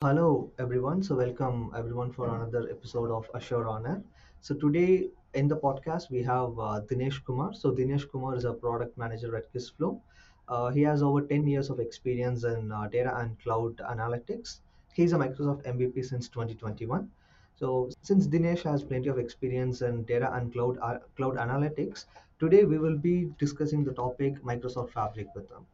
Hello, everyone. So, welcome everyone for another episode of Azure on Air. So, today in the podcast, we have uh, Dinesh Kumar. So, Dinesh Kumar is a product manager at Kissflow. Uh, he has over 10 years of experience in uh, data and cloud analytics. He's a Microsoft MVP since 2021. So, since Dinesh has plenty of experience in data and cloud uh, cloud analytics, today we will be discussing the topic Microsoft Fabric with him.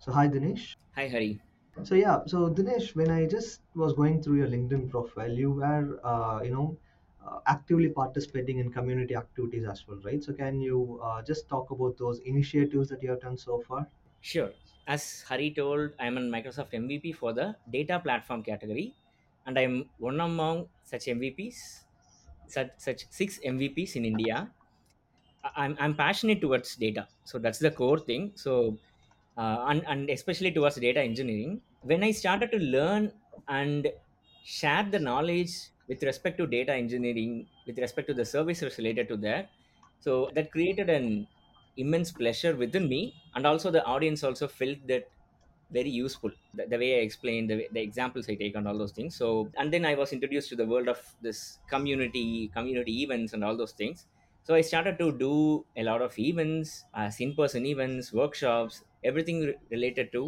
So, hi, Dinesh. Hi, Hari. So yeah, so Dinesh, when I just was going through your LinkedIn profile, you were, uh, you know, uh, actively participating in community activities as well, right? So can you uh, just talk about those initiatives that you have done so far? Sure. As Hari told, I'm a Microsoft MVP for the data platform category, and I'm one among such MVPs, such, such six MVPs in India. I'm, I'm passionate towards data. So that's the core thing. So, uh, and, and especially towards data engineering. When I started to learn and share the knowledge with respect to data engineering, with respect to the services related to that, so that created an immense pleasure within me and also the audience also felt that very useful the, the way i explained the, the examples i take and all those things so and then i was introduced to the world of this community community events and all those things so i started to do a lot of events as in-person events workshops everything re- related to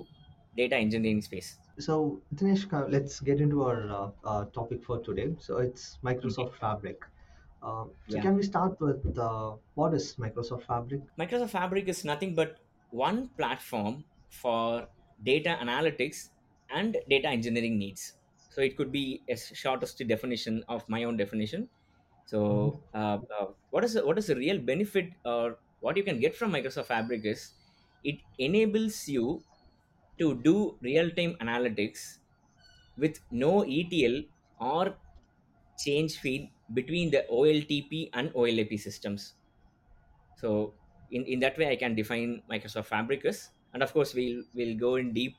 data engineering space So Dinesh, uh, let's get into our uh, uh, topic for today. So it's. Microsoft Fabric. Uh, so yeah can we start with uh, what is Microsoft Fabric? Microsoft Fabric is nothing but one platform for data analytics and data engineering needs. So it could be a shortest definition of my own definition. So uh, uh, what is the, what is the real benefit or what you can get from Microsoft Fabric is it enables you to do real time analytics with no ETL or change feed between the OLTP and OLAP systems. So in, in that way i can define microsoft fabric is and of course we'll we'll go in deep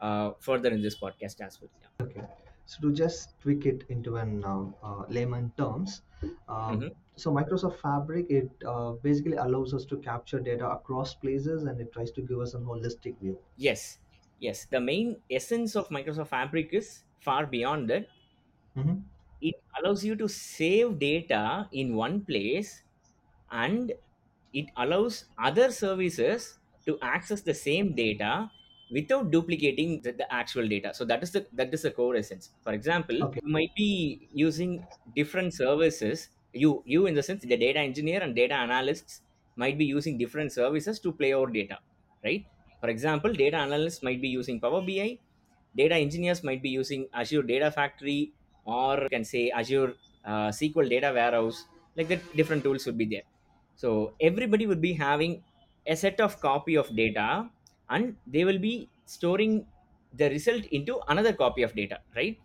uh, further in this podcast as well. Yeah. Okay. So to just tweak it into an uh, uh, layman terms, um, Mhm. so Microsoft Fabric it uh, basically allows us to capture data across places and it tries to give us a holistic view. yes yes the main essence of microsoft fabric is far beyond that hmm it allows you to save data in one place and it allows other services to access the same data without duplicating the, the actual data. So that is the that is the core essence. For example Okay. you might be using different services. You you in the sense the data engineer and data analysts might be using different services to play out data right? For example data analysts might be using power bi data engineers might be using azure data factory or you can say azure uh, sql data warehouse. Like the different tools would be there. So everybody would be having a set of copy of data and they will be storing the result into another copy of data right?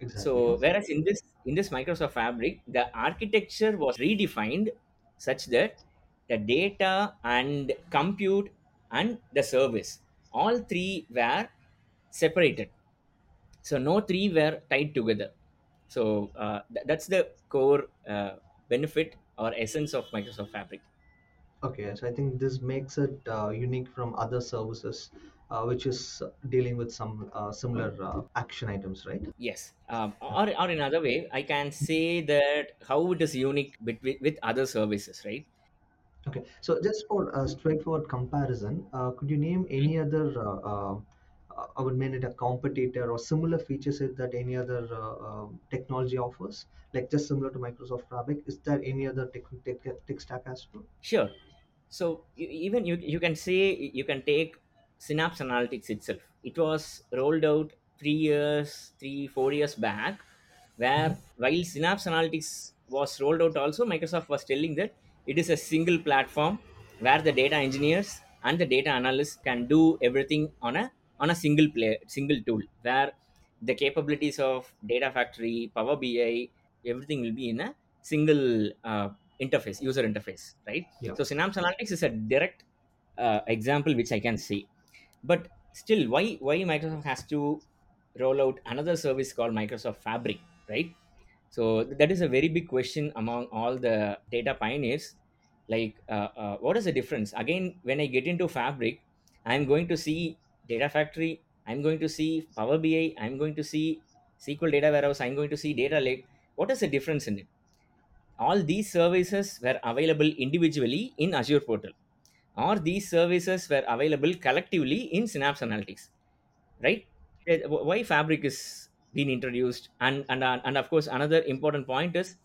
Exactly. so whereas in this in this microsoft fabric the architecture was redefined such that the data and compute and the service all three were separated. So no three were tied together. So uh, th- that's the core uh, benefit or essence of microsoft fabric Okay. So I think this makes it uh, unique from other services, uh, which is dealing with some uh, similar uh, action items, right? Yes, um, or, or in another way, I can say that how it is unique between with other services, right? Okay, so just for a straightforward comparison, uh, could you name any other, uh, uh, uh, I would mean it a competitor or similar feature set that any other uh, uh, technology offers, like just similar to Microsoft Fabric? Is there any other tech, tech, tech stack as well? Sure. So you, even you you can say you can take Synapse Analytics itself. It was rolled out three years, three four years back, where while Synapse Analytics was rolled out, also Microsoft was telling that it is a single platform where the data engineers and the data analysts can do everything on a on a single play single tool where the capabilities of data factory power bi everything will be in a single uh, interface user interface right Yeah. so synapse analytics is a direct uh, example which i can see but still why why microsoft has to roll out another service called microsoft fabric right so that is a very big question among all the data pioneers like uh, uh, what is the difference again when i get into fabric i'm going to see data factory i'm going to see power bi i'm going to see SQL data warehouse, I'm going to see data lake. What is the difference in it? All these services were available individually in Azure portal, or these services were available collectively in Synapse Analytics, right? Eh, Why Fabric is being introduced, and and and of course another important point is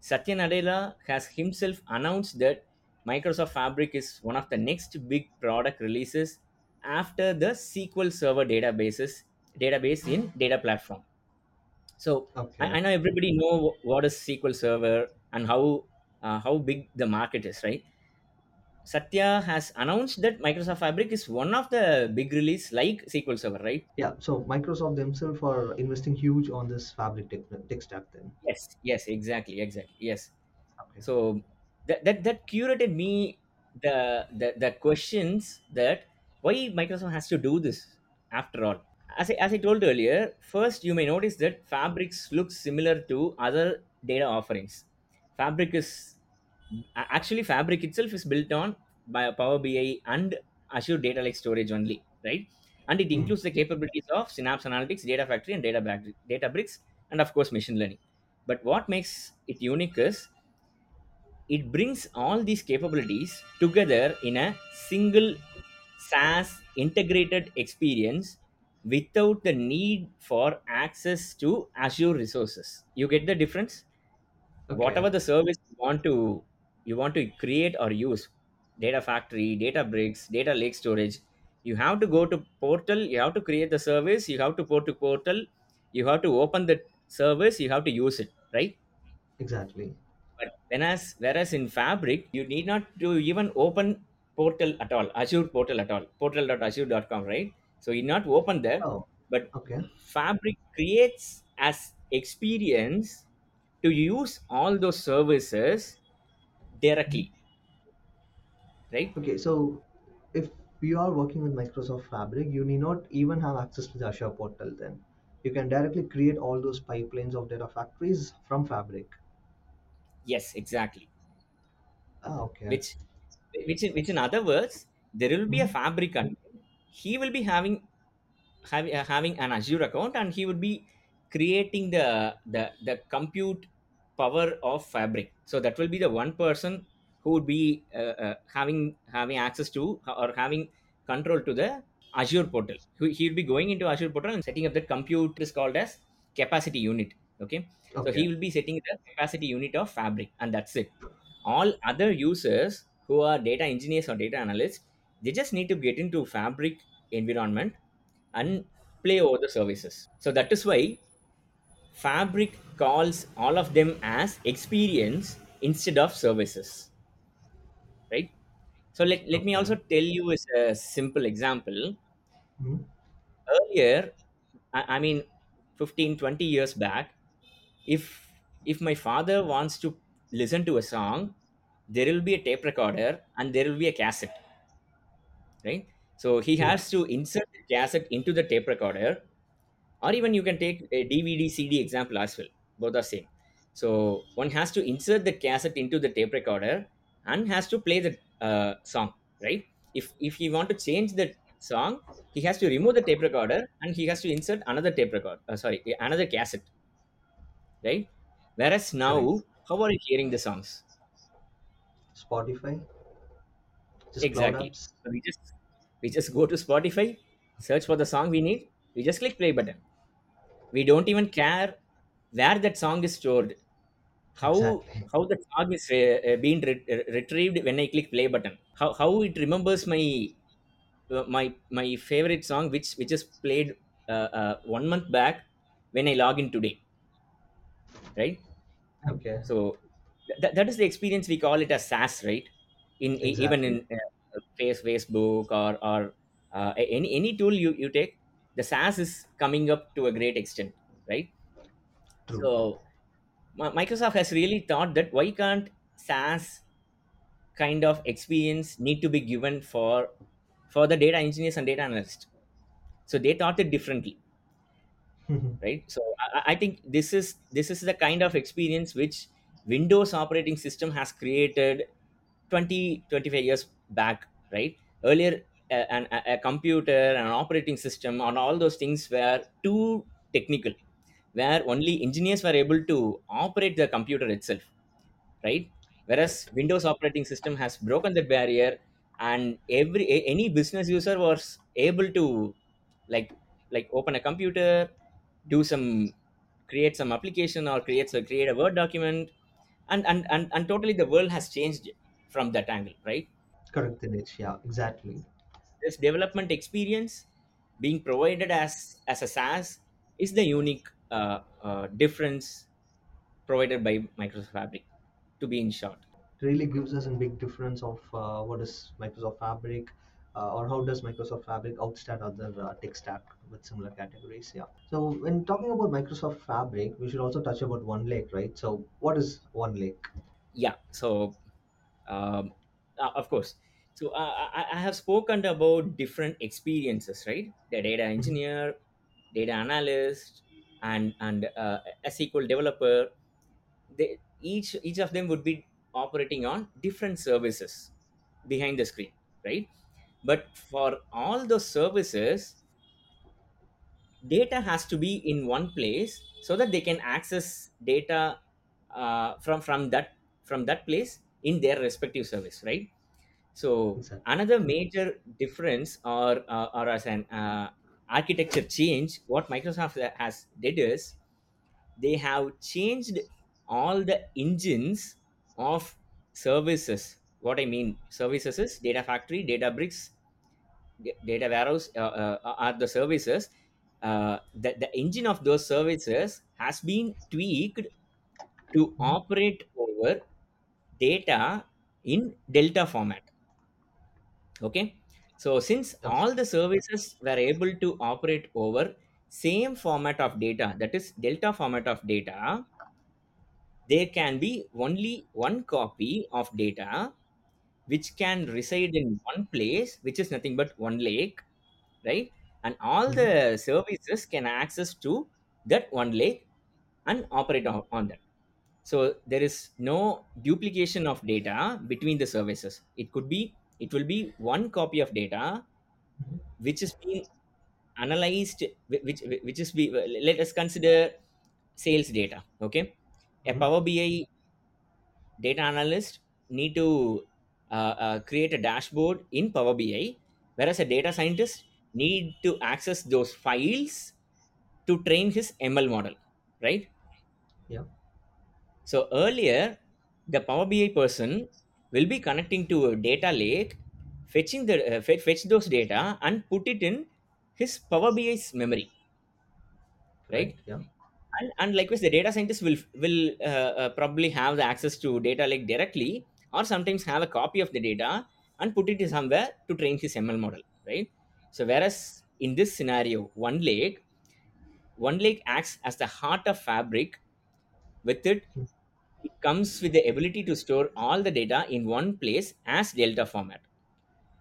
Satya Nadella has himself announced that Microsoft Fabric is one of the next big product releases after the SQL Server databases database in data platform. So Okay. I, I know everybody know what is SQL Server and how uh, how big the market is, right? Satya has announced that Microsoft Fabric is one of the big release like SQL Server, right? Yeah. So Microsoft themselves are investing huge on this Fabric tech, tech stack. Then. Yes, yes, exactly, exactly, yes. Okay. So that that, that curated me the, the the questions that why Microsoft has to do this after all. As I, as I told earlier, first you may notice that Fabrics looks similar to other data offerings. Fabric is actually Fabric itself is built on by Power BI and Azure Data Lake Storage only, right? And it Mm. includes the capabilities of Synapse Analytics, Data Factory, and Data Back- Databricks, and of course machine learning. But what makes it unique is it brings all these capabilities together in a single SaaS integrated experience without the need for access to Azure resources. You get the difference? Okay. Whatever the service you want to you want to create or use, data factory, data bricks, data lake storage, you have to go to portal, you have to create the service, you have to go to portal, you have to open the service, you have to use it, right? Exactly. But whereas, whereas in Fabric, you need not to even open portal at all, Azure portal at all, portal.azure.com, right? So you not open there, Oh. but Okay. Fabric creates as experience to use all those services directly, right? Okay. So if you are working with Microsoft Fabric, you need not even have access to the Azure portal. Then you can directly create all those pipelines of data factories from Fabric. Yes, exactly. Ah. Okay. Which, which, in- which in other words, there will be a Mhm. Fabric admin. He will be having having uh, having an Azure account and he would be creating the the the compute power of Fabric. So that will be the one person who would be uh, uh, having having access to or having control to the Azure portal. He he will be going into Azure portal and setting up that compute is called as capacity unit. Okay, so he will be setting the capacity unit of Fabric, and that's it. All other users who are data engineers or data analysts, they just need to get into Fabric environment and play over the services. So that is why Fabric calls all of them as experience instead of services, right? So let, let me also tell you as a simple example. Mhm. Earlier, I, I mean 15, 20 years back, if if my father wants to listen to a song, there will be a tape recorder and there will be a cassette, right? So he has to insert the cassette into the tape recorder or even you can take a dvd cd example as well. Both are same. So one has to insert the cassette into the tape recorder and has to play the uh, song right? If if he want to change the song he has to remove the tape recorder and he has to insert another tape record uh, sorry another cassette right? Whereas now how are you hearing the songs? Spotify, just exactly. so we just we just go to spotify search for the song we need we just click play button we don't even care where that song is stored how Exactly. how the song is uh, uh, being re- retrieved when i click play button how how it remembers my uh, my my favorite song which which is played uh, uh, one month back when i log in today right Okay. so th- that is the experience we call it as SaaS, right? In e- even in uh, face Facebook or or uh, any any tool you you take, the SaaS is coming up to a great extent, right? True. So Microsoft has really thought that why can't SaaS kind of experience need to be given for for the data engineers and data analysts? So they thought it differently mm-hmm. right so I, I think this is this is the kind of experience which windows operating system has created 20 25 years back right earlier a, a a computer an operating system and all those things were too technical where only engineers were able to operate the computer itself right whereas windows operating system has broken that barrier and every a- any business user was able to like like open a computer do some create some application or create a create a word document and and and, and totally the world has changed from that angle right Correct. Yeah, exactly. This development experience being provided as as a SaaS is the unique uh, uh, difference provided by Microsoft Fabric. To be in short, really gives us a big difference of uh, what is Microsoft Fabric uh, or how does Microsoft Fabric outstand other uh, tech stack with similar categories. Yeah. So when talking about Microsoft Fabric, we should also touch about One Lake, right? So what is One Lake? yeah. So um, uh, of course, so uh, I, I have spoken about different experiences, right? The data Mhm. engineer, data analyst, and and uh, a SQL developer. They each each of them would be operating on different services behind the screen, right? But for all those services, data has to be in one place so that they can access data uh, from from that from that place in their respective service, right? So another major difference or uh, or as an uh, architecture change, what Microsoft has did is they have changed all the engines of services. What I mean services is data factory, data bricks, data warehouse uh, uh, are the services uh, the, the engine of those services has been tweaked to Mhm. operate over data in delta format okay? So since all the services were able to operate over same format of data that is delta format of data there can be only one copy of data which can reside in one place which is nothing but one lake right? And all Mhm. the services can access to that one lake and operate on, on that. So there is no duplication of data between the services. It could be it will be one copy of data Mhm. which is being analyzed which which is be let us consider sales data okay a Mhm. power bi data analyst need to uh, uh, create a dashboard in power bi whereas a data scientist need to access those files to train his ml model right Yeah. so earlier the power bi person will be connecting to a data lake fetching the uh, fetch, those data and put it in his power bi's memory Right. right Yeah. and, and likewise the data scientist will will uh, uh, probably have the access to data lake directly or sometimes have a copy of the data and put it somewhere to train his ml model right so whereas in this scenario one lake one lake acts as the heart of fabric with it Mhm. It comes with the ability to store all the data in one place as delta format.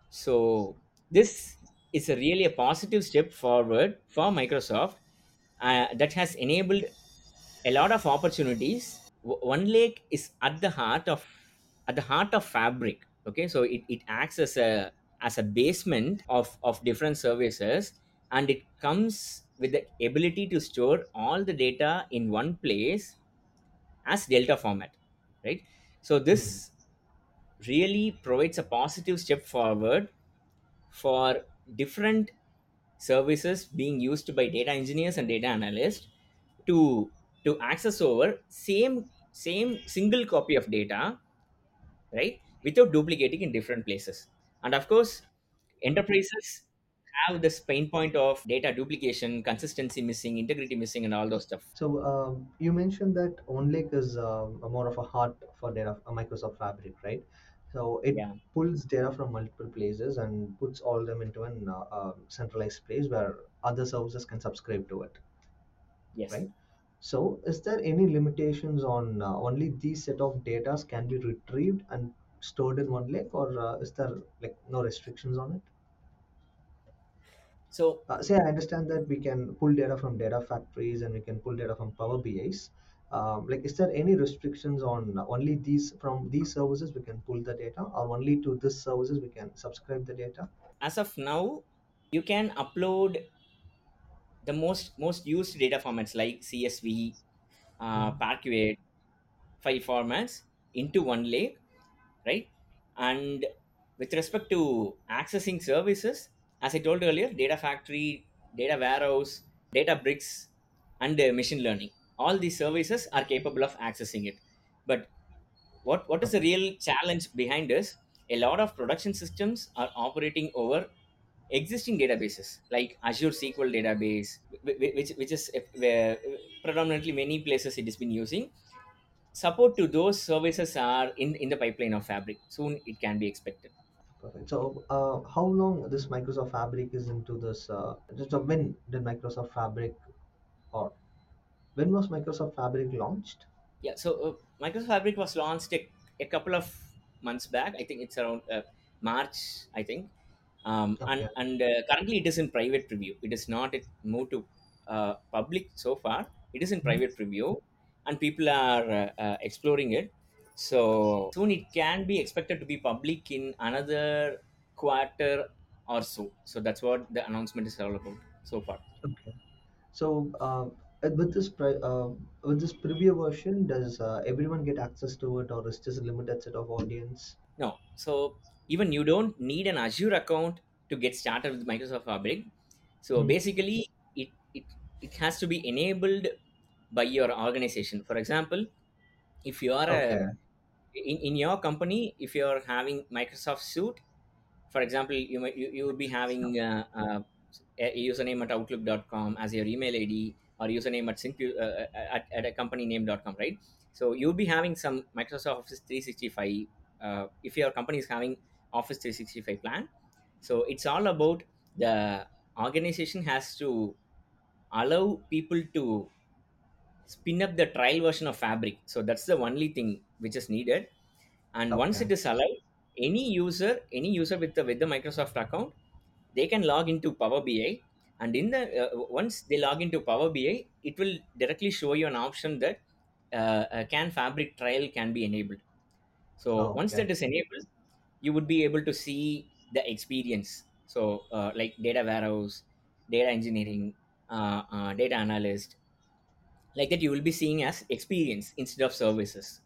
So this is a really a positive step forward for microsoft uh, that has enabled a lot of opportunities. One lake is at the heart of at the heart of fabric okay? So it, it acts as a as a basement of of different services and it comes with the ability to store all the data in one place as delta format right? So this mm-hmm. really provides a positive step forward for different services being used by data engineers and data analysts to to access over same same single copy of data right without duplicating in different places. And of course mm-hmm. enterprises have this pain point of data duplication consistency missing integrity missing and all those stuff So um, you mentioned that OneLake is a more of a heart for data, a Microsoft Fabric, right? So it yeah pulls data from multiple places and puts all them into an uh, uh, centralized place where other services can subscribe to it, yes right? So is there any limitations on uh, only these set of data can be retrieved and stored in OneLake, or uh, is there like no restrictions on it? So Uh, say I understand that we can pull data from data factories and we can pull data from Power BIs. Um, like, is there any restrictions on only these from these services we can pull the data, or only to this services we can subscribe the data? as of now you can upload the most most used data formats like CSV, uh, Mhm. Parquet file formats into one lake, right? And with respect to accessing services, as I told earlier, data factory, data warehouse, data bricks, and uh, machine learning. All these services are capable of accessing it. But what, what is the real challenge behind this? A lot of production systems are operating over existing databases like Azure SQL database, wh- wh- which, which is uh, predominantly many places it has been using support to those services are in in the pipeline of fabric soon it can be expected Perfect. So, uh, how long this Microsoft Fabric is into this? Uh, just uh, when did Microsoft Fabric, or when was Microsoft Fabric launched? yeah so uh, microsoft fabric was launched a, a couple of months back i think it's around uh, march i think um, and Okay. and uh, currently it is in private preview it is not it moved to uh, public so far it is in Mhm. private preview and people are exploring it so soon it can be expected to be public in another quarter or so so that's what the announcement is all about so far Okay. So, uh, with this pri- uh, with this preview version, does uh, everyone get access to it, or is just a limited set of audience? No. So even you don't need an Azure account to get started with Microsoft Fabric. So Mhm. basically, it, it, it has to be enabled by your organization. For example, if you are a Okay. In, in your company, if you're having Microsoft Suite, for example, you might you, you would be having uh, uh, a username at outlook.com as your email ID or username at, Sync, uh, uh, at, at a company name.com, right? So you'll be having some Microsoft Office 365 uh, if your company is having Office 365 plan. So it's all about the organization has to allow people to spin up the trial version of Fabric. So that's the only thing which is needed. And once it is allowed any user any user with the with the microsoft account they can log into power bi and in the uh, once they log into power bi it will directly show you an option that uh, a can fabric trial can be enabled. So once Okay. that is enabled you would be able to see the experience. So uh, like data warehouse data engineering uh, uh, data analyst like that you will be seeing as experience instead of services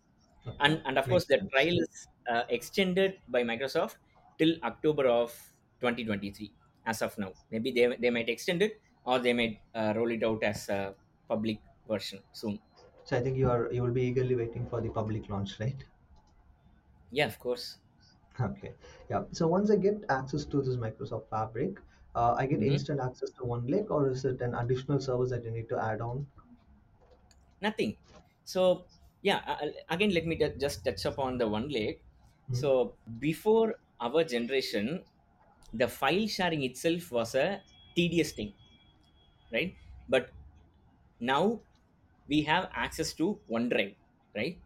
and and of course the trial is uh, extended by microsoft till october of 2023 as of now maybe they, they might extend it or they might uh, roll it out as a public version soon So I think you are you will be eagerly waiting for the public launch, right? yeah of course Okay. Yeah. So once I get access to this Microsoft Fabric, uh, I get hmm instant access to one lake, or is it an additional service that you need to add on? Nothing so yeah uh, again let me ju- just touch upon the one lake Mhm. so before our generation the file sharing itself was a tedious thing right but now we have access to OneDrive, right?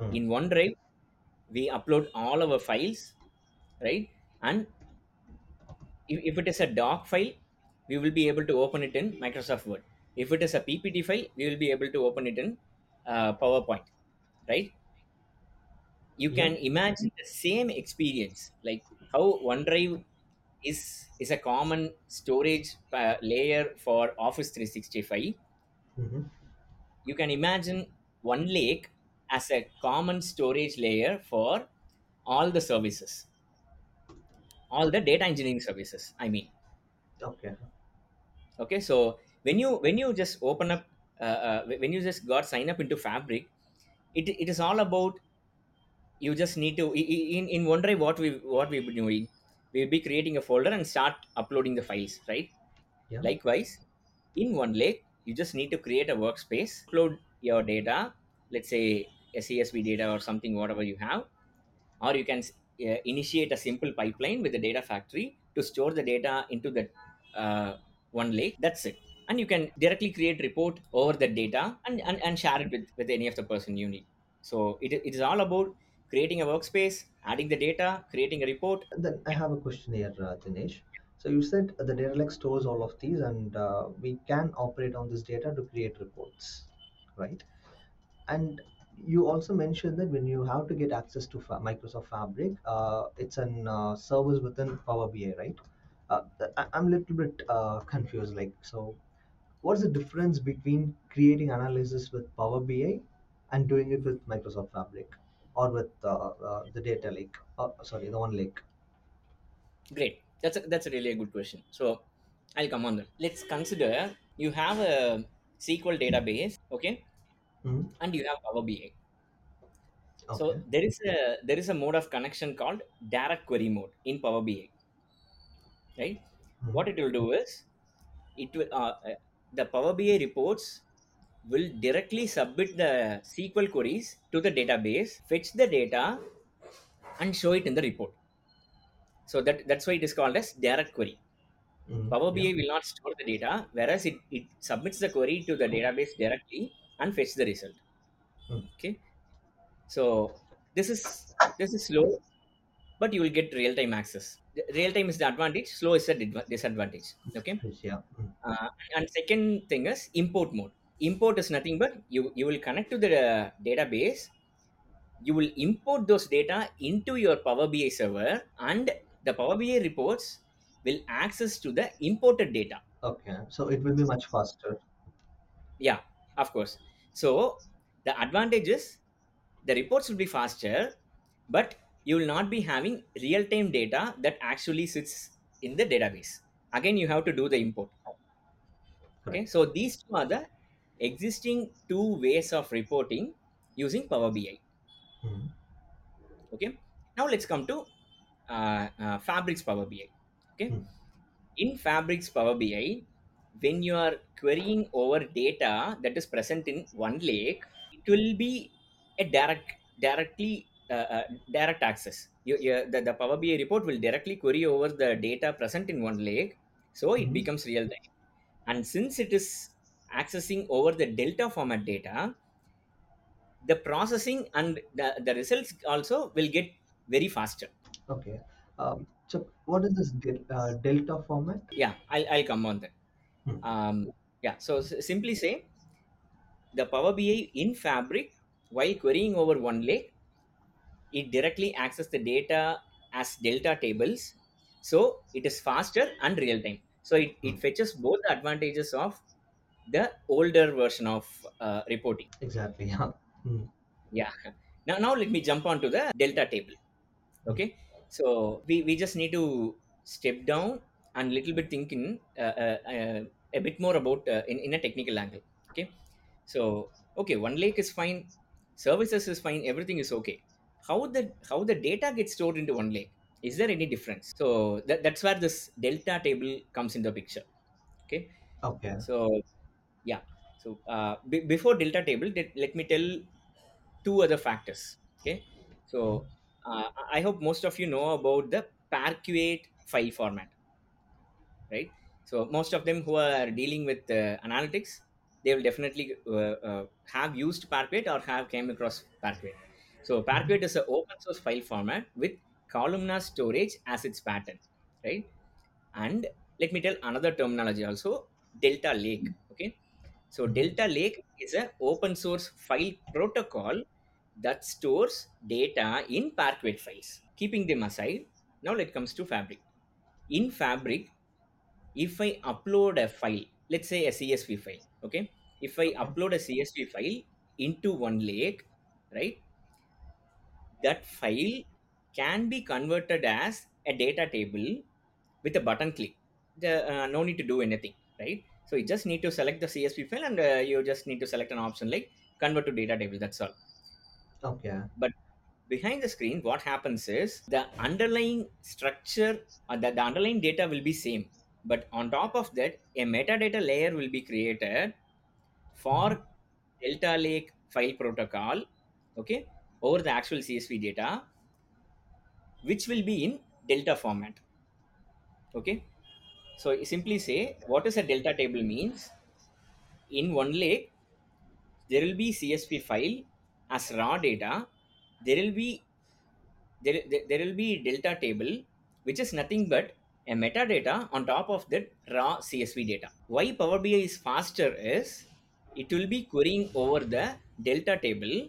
Mm. In OneDrive, we upload all our files, right? And if, if it is a doc file, we will be able to open it in Microsoft Word. If it is a PPT file, we will be able to open it in uh, PowerPoint, right? You Yeah. can imagine the same experience, like how OneDrive is is a common storage uh, layer for Office 365 hmm you can imagine one lake as a common storage layer for all the services all the data engineering services i mean Okay. okay so when you when you just open up uh, uh, when you just got sign up into fabric it, it is all about you just need to in in OneDrive what we what we've been doing we'll be creating a folder and start uploading the files right? Yeah. likewise in one lake you just need to create a workspace upload your data let's say a csv data or something whatever you have or you can uh, initiate a simple pipeline with the data factory to store the data into the uh, one lake that's it and you can directly create report over the data and, and, and share it with, with any of the person you need so it, it is all about creating a workspace adding the data creating a report Then I have a question here, uh, Dinesh. So you said the data lake stores all of these, and uh, we can operate on this data to create reports, right? And you also mentioned that when you have to get access to Fa- Microsoft Fabric, uh, it's an uh, service within Power BI, right? Uh, I- I'm a little bit uh, confused. Like, so what's the difference between creating analysis with Power BI and doing it with Microsoft Fabric or with uh, uh, the data lake? Uh, sorry, the one lake. Great. That's a, that's a really a good question. So I'll come on that. Let's consider you have a SQL database, okay, Mhm. and you have Power BI. So there is a there is a mode of connection called direct query mode in Power BI, right? Mhm. What it will do is it will uh, the Power BI reports will directly submit the SQL queries to the database, fetch the data, and show it in the report. So that that's why it is called as direct query. Mhm. Power Yeah. BI will not store the data, whereas it, it submits the query to the database directly and fetch the result. Mm. Okay. So this is this is slow, but you will get real time access. Real time is the advantage, slow is the disadvantage. Okay. Yeah. Uh, and second thing is import mode. Import is nothing but you you will connect to the uh, database. You will import those data into your Power BI server, and the Power BI reports will access to the imported data. Okay. So it will be much faster. Yeah, of course. So the advantage is the reports will be faster, but you will not be having real time data that actually sits in the database. Again, you have to do the import. Okay, so these two are the existing two ways of reporting using Power BI. Mhm. Okay, now let's come to uh, uh, Fabric's Power BI. Okay, Hmm. in Fabric's Power BI, when you are querying over data that is present in one lake, it will be a direct, directly uh, uh, direct access. You, you, the, the Power BI report will directly query over the data present in one lake, so it Mhm. becomes real time. And since it is accessing over the delta format data, the processing and the, the results also will get very faster. Okay. Um, so what is this del- uh, delta format? Yeah, I'll, I'll come on that. Hmm. Um, yeah, so s- simply say the Power BI in Fabric, while querying over one lake, it directly access the data as delta tables. So it is faster and real time. So it, it Hmm. fetches both the advantages of the older version of uh, reporting. Exactly. Yeah. Mhm. Yeah. Now, now let me jump on to the delta table. Okay. So we, we just need to step down and little bit thinking uh, uh, uh, a bit more about uh, in, in a technical angle. Okay. So okay, one lake is fine, services is fine, everything is okay. How the how the data gets stored into one lake? Is there any difference? So that, that's where this delta table comes into picture. Okay. Okay. So yeah. So uh, be, before delta table, let, let me tell two other factors. Okay, so uh, I hope most of you know about the Parquet file format, right? So most of them who are dealing with uh, analytics, they will definitely uh, uh, have used Parquet or have came across Parquet. So mm-hmm. Parquet is an open source file format with columnar storage as its pattern, right? And let me tell another terminology also, Delta Lake. Mm-hmm. Okay, so. Delta Lake is an open source file protocol that stores data in Parquet files. Keeping them aside, now let's comes to Fabric. In Fabric, if I upload a file, let's say a CSV file, okay? If I upload a CSV file into one lake, right? That file can be converted as a data table with a button click. The, uh, no need to do anything, right? So you just need to select the CSV file and uh, you just need to select an option like convert to data table. That's all. Okay. But behind the screen, what happens is the underlying structure or the, the underlying data will be same. But on top of that, a metadata layer will be created for Delta Lake file protocol, okay, over the actual CSV data, which will be in Delta format. Okay. So simply say what is a delta table means in one lake there will be CSV file as raw data. There will be there, there, will be delta table which is nothing but a metadata on top of that raw CSV data. Why Power BI is faster is it will be querying over the delta table.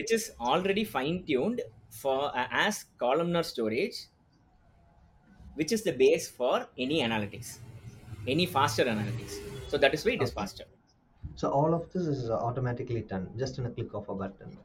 Which is already fine tuned for uh, as columnar storage which is the base for any analytics any faster analytics so that is why it is faster So all of this is uh, automatically done just in a click of a button.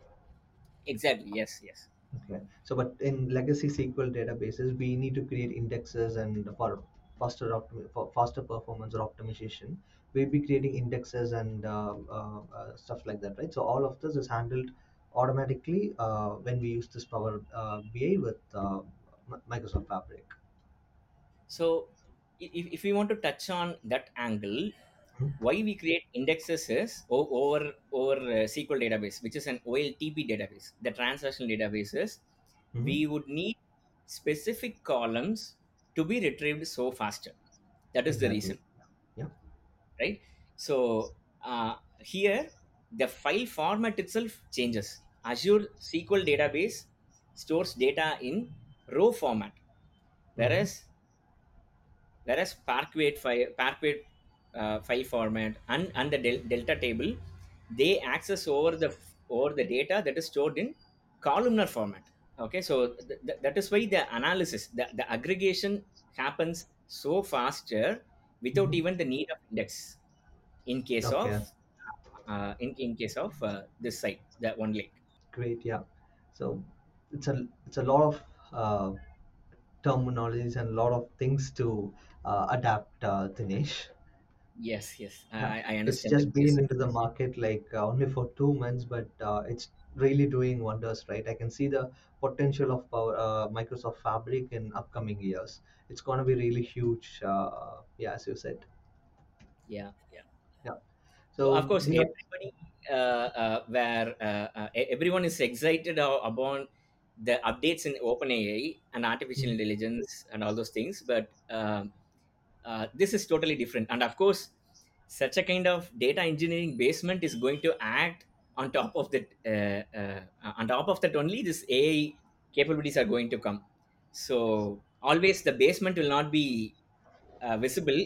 exactly yes yes Okay. So, but in legacy SQL databases, we need to create indexes and for faster for faster performance or optimization, we'll be creating indexes and uh, uh, uh, stuff like that, right? So all of this is handled automatically uh, when we use this Power uh, BI with uh, Microsoft Fabric. so if, if we want to touch on that angle why we create indexes is over over uh, SQL database, which is an OLTP database, the transactional databases. Mm-hmm. We would need specific columns to be retrieved so faster. That is the reason, Yeah. right? So uh, here the file format itself changes. Azure SQL database stores data in row format, whereas whereas Parquet file, Parquet uh, file format and, and the del- Delta table, they access over the over the data that is stored in columnar format. Okay, so th- th- that is why the analysis, the, the aggregation happens so faster without Mm-hmm. even the need of index in case of uh, in, in case of uh, this site, that one lake. Great. Yeah. So it's a it's a lot of uh, terminologies and a lot of things to uh, adapt, uh, Dinesh. Yes, yes, I, I it's understand that. just Yes, been into the market like uh, only for two months, but uh, it's really doing wonders, right? I can see the potential of power, uh, Microsoft Fabric in upcoming years. It's going to be really huge. Uh, yeah, as you said. yeah, yeah. Yeah. So of course, have. everybody uh, uh, where uh, uh, e- everyone is excited about the updates in OpenAI and artificial Mm, intelligence and all those things, but um, uh, this is totally different. And of course, such a kind of data engineering basement is going to act on top of that. Uh, uh, on top of that, only this AI capabilities are going to come. So always the basement will not be uh, visible,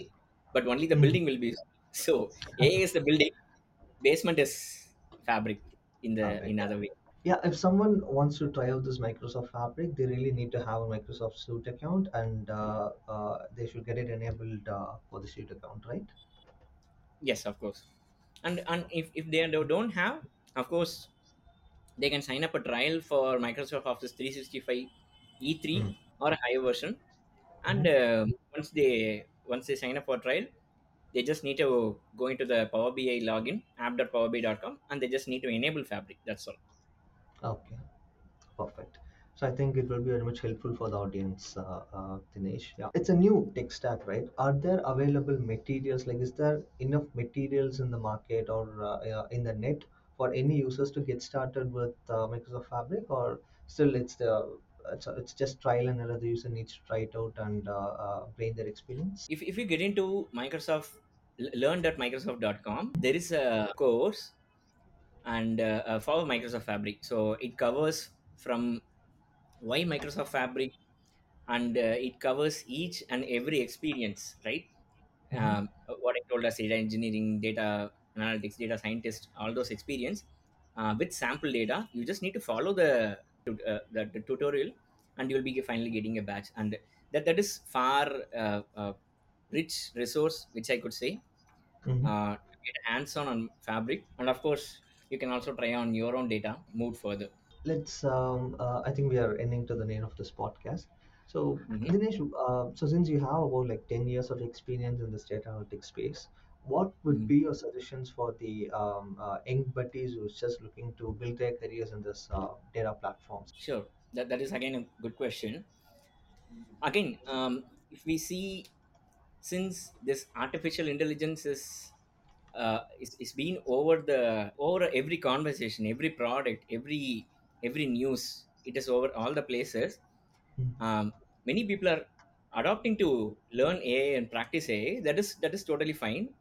but only the mm, building will be. So AI is the building, basement is fabric in the Fabric. in other way. Yeah, if someone wants to try out this Microsoft Fabric, they really need to have a Microsoft Suite account, and uh, uh, they should get it enabled uh, for the Suite account, right? Yes, of course. And and if, if they do- don't have, of course, they can sign up a trial for Microsoft Office 365 Mm. E3 or a higher version. And Mhm. um once they once they sign up for trial, they just need to go into the Power BI login app.powerbi.com and they just need to enable Fabric. That's all. Okay. Perfect. So I think it will be very much helpful for the audience, uh, uh, Dinesh. Yeah, it's a new tech stack, right? Are there available materials? Like, is there enough materials in the market or uh, uh, in the net for any users to get started with uh, Microsoft Fabric, or still it's the it's, it's just trial and error. The user needs to try it out and uh, uh, gain their experience. If, if you get into Microsoft learn.microsoft.com, there is a course and uh, uh, for Microsoft Fabric. So it covers from why Microsoft Fabric and uh, it covers each and every experience, right? Mm-hmm. Um, what I told us, data engineering, data analytics, data scientist, all those experience uh, with sample data. You just need to follow the uh, the, the tutorial, and you'll be finally getting a batch. And that that is far uh, uh, rich resource, which I could say Mm-hmm. uh, get hands-on on Fabric, and of course, you can also try on your own data, move further. let's um, uh, i think we are ending to the end of this podcast so Mhm. dinesh uh, so since you have about like 10 years of experience in this data analytics space what would Mhm. be your suggestions for the um, uh, young buddies who's just looking to build their careers in this uh, data platforms Sure, that, that is again a good question. Again, um, if we see since this artificial intelligence is uh, is, is being over the over every conversation, every product, every every news, it is over all the places. Mm, Um, many people are adopting to learn AI and practice AI. That is that is totally fine.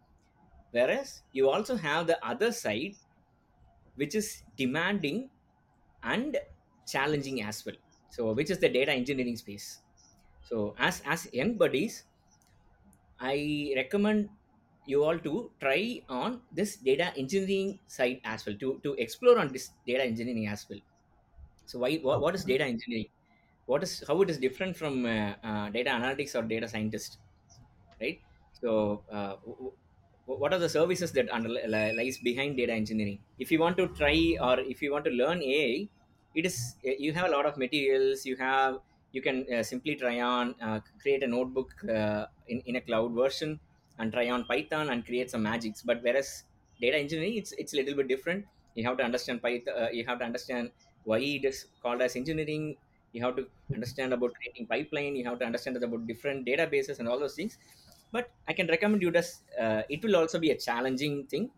Whereas you also have the other side, which is demanding and challenging as well. So, which is the data engineering space. So, as as young buddies, I recommend you all to try on this data engineering side as well to to explore on this data engineering as well. So, why what, what is data engineering? What is how it is different from uh, uh, data analytics or data scientist, right? So, uh, what are the services that under, lies behind data engineering? If you want to try or if you want to learn ai it is uh, you have a lot of materials you have you can uh, simply try on uh, create a notebook uh, in, in a cloud version and try on python and create some magics. But whereas data engineering it's it's a little bit different. You have to understand python uh, you have to understand why it is called as engineering. You have to understand about creating pipeline. You have to understand about different databases and all those things but i can recommend you this uh, it will also be a challenging thing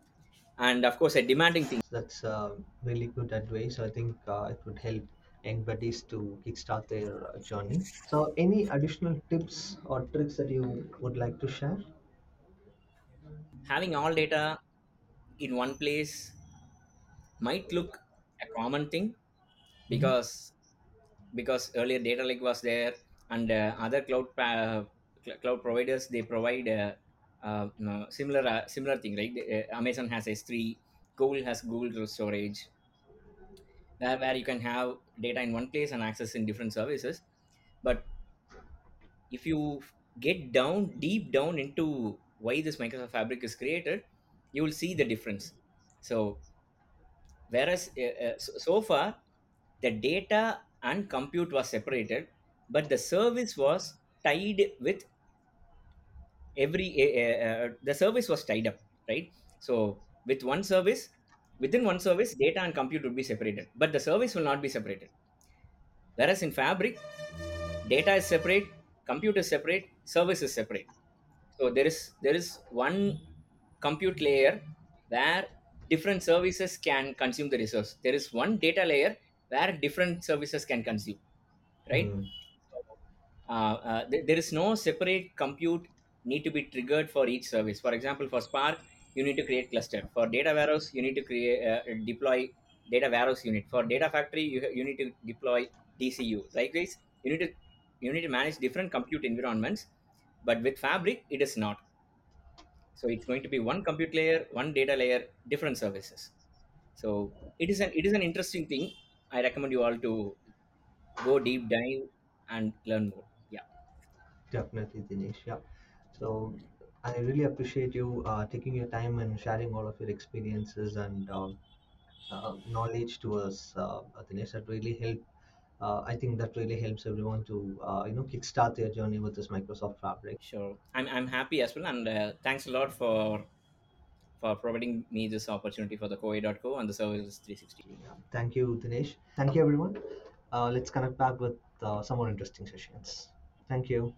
and of course a demanding thing That's uh, really good advice. I think uh, it would help buddies to kickstart their uh, journey. So, any additional tips or tricks that you would like to share? having all data in one place might look a common thing Mhm. because because earlier data lake was there and uh, other cloud pa- cl- cloud providers they provide uh, uh, no, similar uh, similar thing right? Uh, amazon has s3 google has google storage where, where you can have data in one place and access in different services. But if you get down deep down into why this microsoft fabric is created you will see the difference. So whereas uh, uh, so, so far the data and compute was separated but the service was tied with every uh, the service was tied up right? So with one service within one service data and compute would be separated but the service will not be separated. Whereas in fabric data is separate compute is separate service is separate. So there is there is one compute layer where different services can consume the resource. There is one data layer where different services can consume right? Hmm. Uh, uh, th- there is no separate compute need to be triggered for each service. For example for spark you need to create cluster. For data warehouse you need to create uh, deploy data warehouse unit. For data factory you, you need to deploy dcu likewise you need to you need to manage different compute environments but with fabric it is not. So it's going to be one compute layer one data layer different services. So it is an it is an interesting thing. I recommend you all to go deep dive and learn more Definitely, Dinesh. Yeah. So, I really appreciate you uh, taking your time and sharing all of your experiences and um uh, knowledge to us, uh, Dinesh. That really help. Uh, I think that really helps everyone to uh, you know kickstart their journey with this Microsoft Fabric. Sure. I'm, I'm happy as well. And uh, thanks a lot for for providing me this opportunity for the Kovai.co and the Serverless360. Yeah. Thank you, Dinesh. Thank you, everyone. Uh, let's connect back with uh, some more interesting sessions. Thank you.